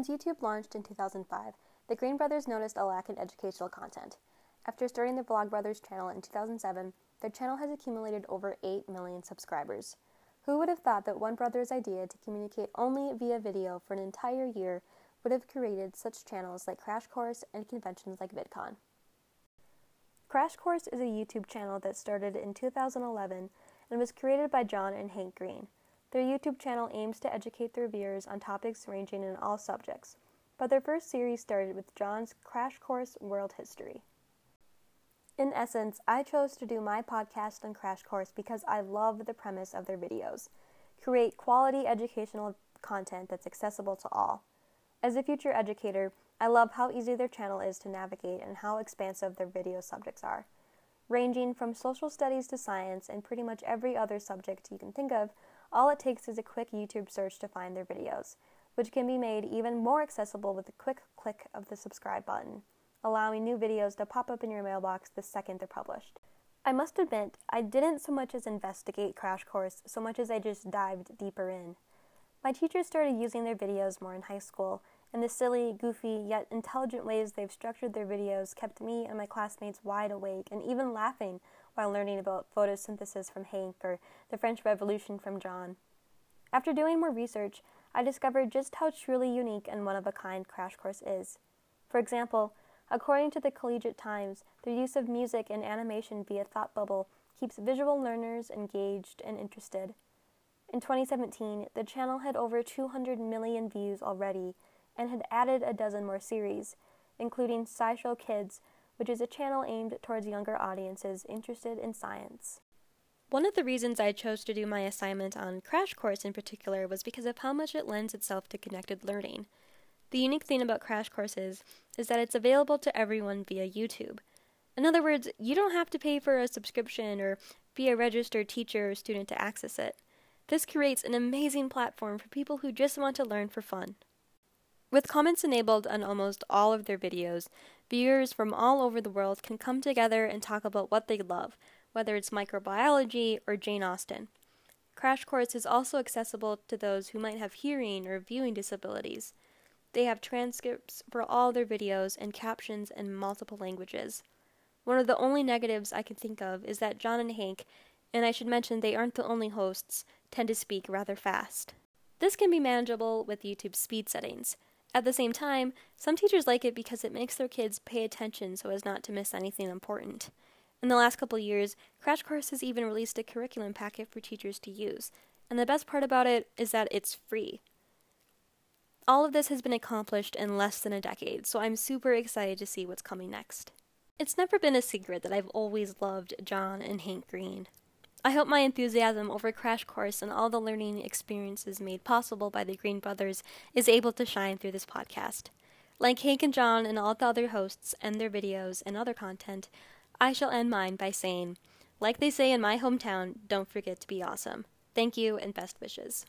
Since YouTube launched in 2005, the Green brothers noticed a lack in educational content. After starting the Vlogbrothers channel in 2007, their channel has accumulated over 8 million subscribers. Who would have thought that one brother's idea to communicate only via video for an entire year would have created such channels like Crash Course and conventions like VidCon? Crash Course is a YouTube channel that started in 2011 and was created by John and Hank Green. Their YouTube channel aims to educate their viewers on topics ranging in all subjects, but their first series started with John's Crash Course World History. In essence, I chose to do my podcast on Crash Course because I love the premise of their videos. Create quality educational content that's accessible to all. As a future educator, I love how easy their channel is to navigate and how expansive their video subjects are. Ranging from social studies to science and pretty much every other subject you can think of, all it takes is a quick YouTube search to find their videos, which can be made even more accessible with a quick click of the subscribe button allowing new videos to pop up in your mailbox the second they're published. I must admit, I didn't so much as investigate Crash Course so much as I just dived deeper in. My teachers started using their videos more in high school, and the silly, goofy, yet intelligent ways they've structured their videos kept me and my classmates wide awake and even laughing while learning about photosynthesis from Hank or the French Revolution from John. After doing more research, I discovered just how truly unique and one of a kind Crash Course is. For example, According to the Collegiate Times, the use of music and animation via Thought Bubble keeps visual learners engaged and interested. In 2017, the channel had over 200 million views already and had added a dozen more series, including SciShow Kids, which is a channel aimed towards younger audiences interested in science. One of the reasons I chose to do my assignment on Crash Course in particular was because of how much it lends itself to connected learning. The unique thing about Crash Courses is that it's available to everyone via YouTube. In other words, you don't have to pay for a subscription or be a registered teacher or student to access it. This creates an amazing platform for people who just want to learn for fun. With comments enabled on almost all of their videos, viewers from all over the world can come together and talk about what they love, whether it's microbiology or Jane Austen. Crash Course is also accessible to those who might have hearing or viewing disabilities. They have transcripts for all their videos and captions in multiple languages. One of the only negatives I can think of is that John and Hank, and I should mention they aren't the only hosts, tend to speak rather fast. This can be manageable with YouTube speed settings. At the same time, some teachers like it because it makes their kids pay attention so as not to miss anything important. In the last couple years, Crash Course has even released a curriculum packet for teachers to use, and the best part about it is that it's free. All of this has been accomplished in less than a decade, so I'm super excited to see what's coming next. It's never been a secret that I've always loved John and Hank Green. I hope my enthusiasm over Crash Course and all the learning experiences made possible by the Green brothers is able to shine through this podcast. Like Hank and John and all the other hosts and their videos and other content, I shall end mine by saying, like they say in my hometown, don't forget to be awesome. Thank you and best wishes.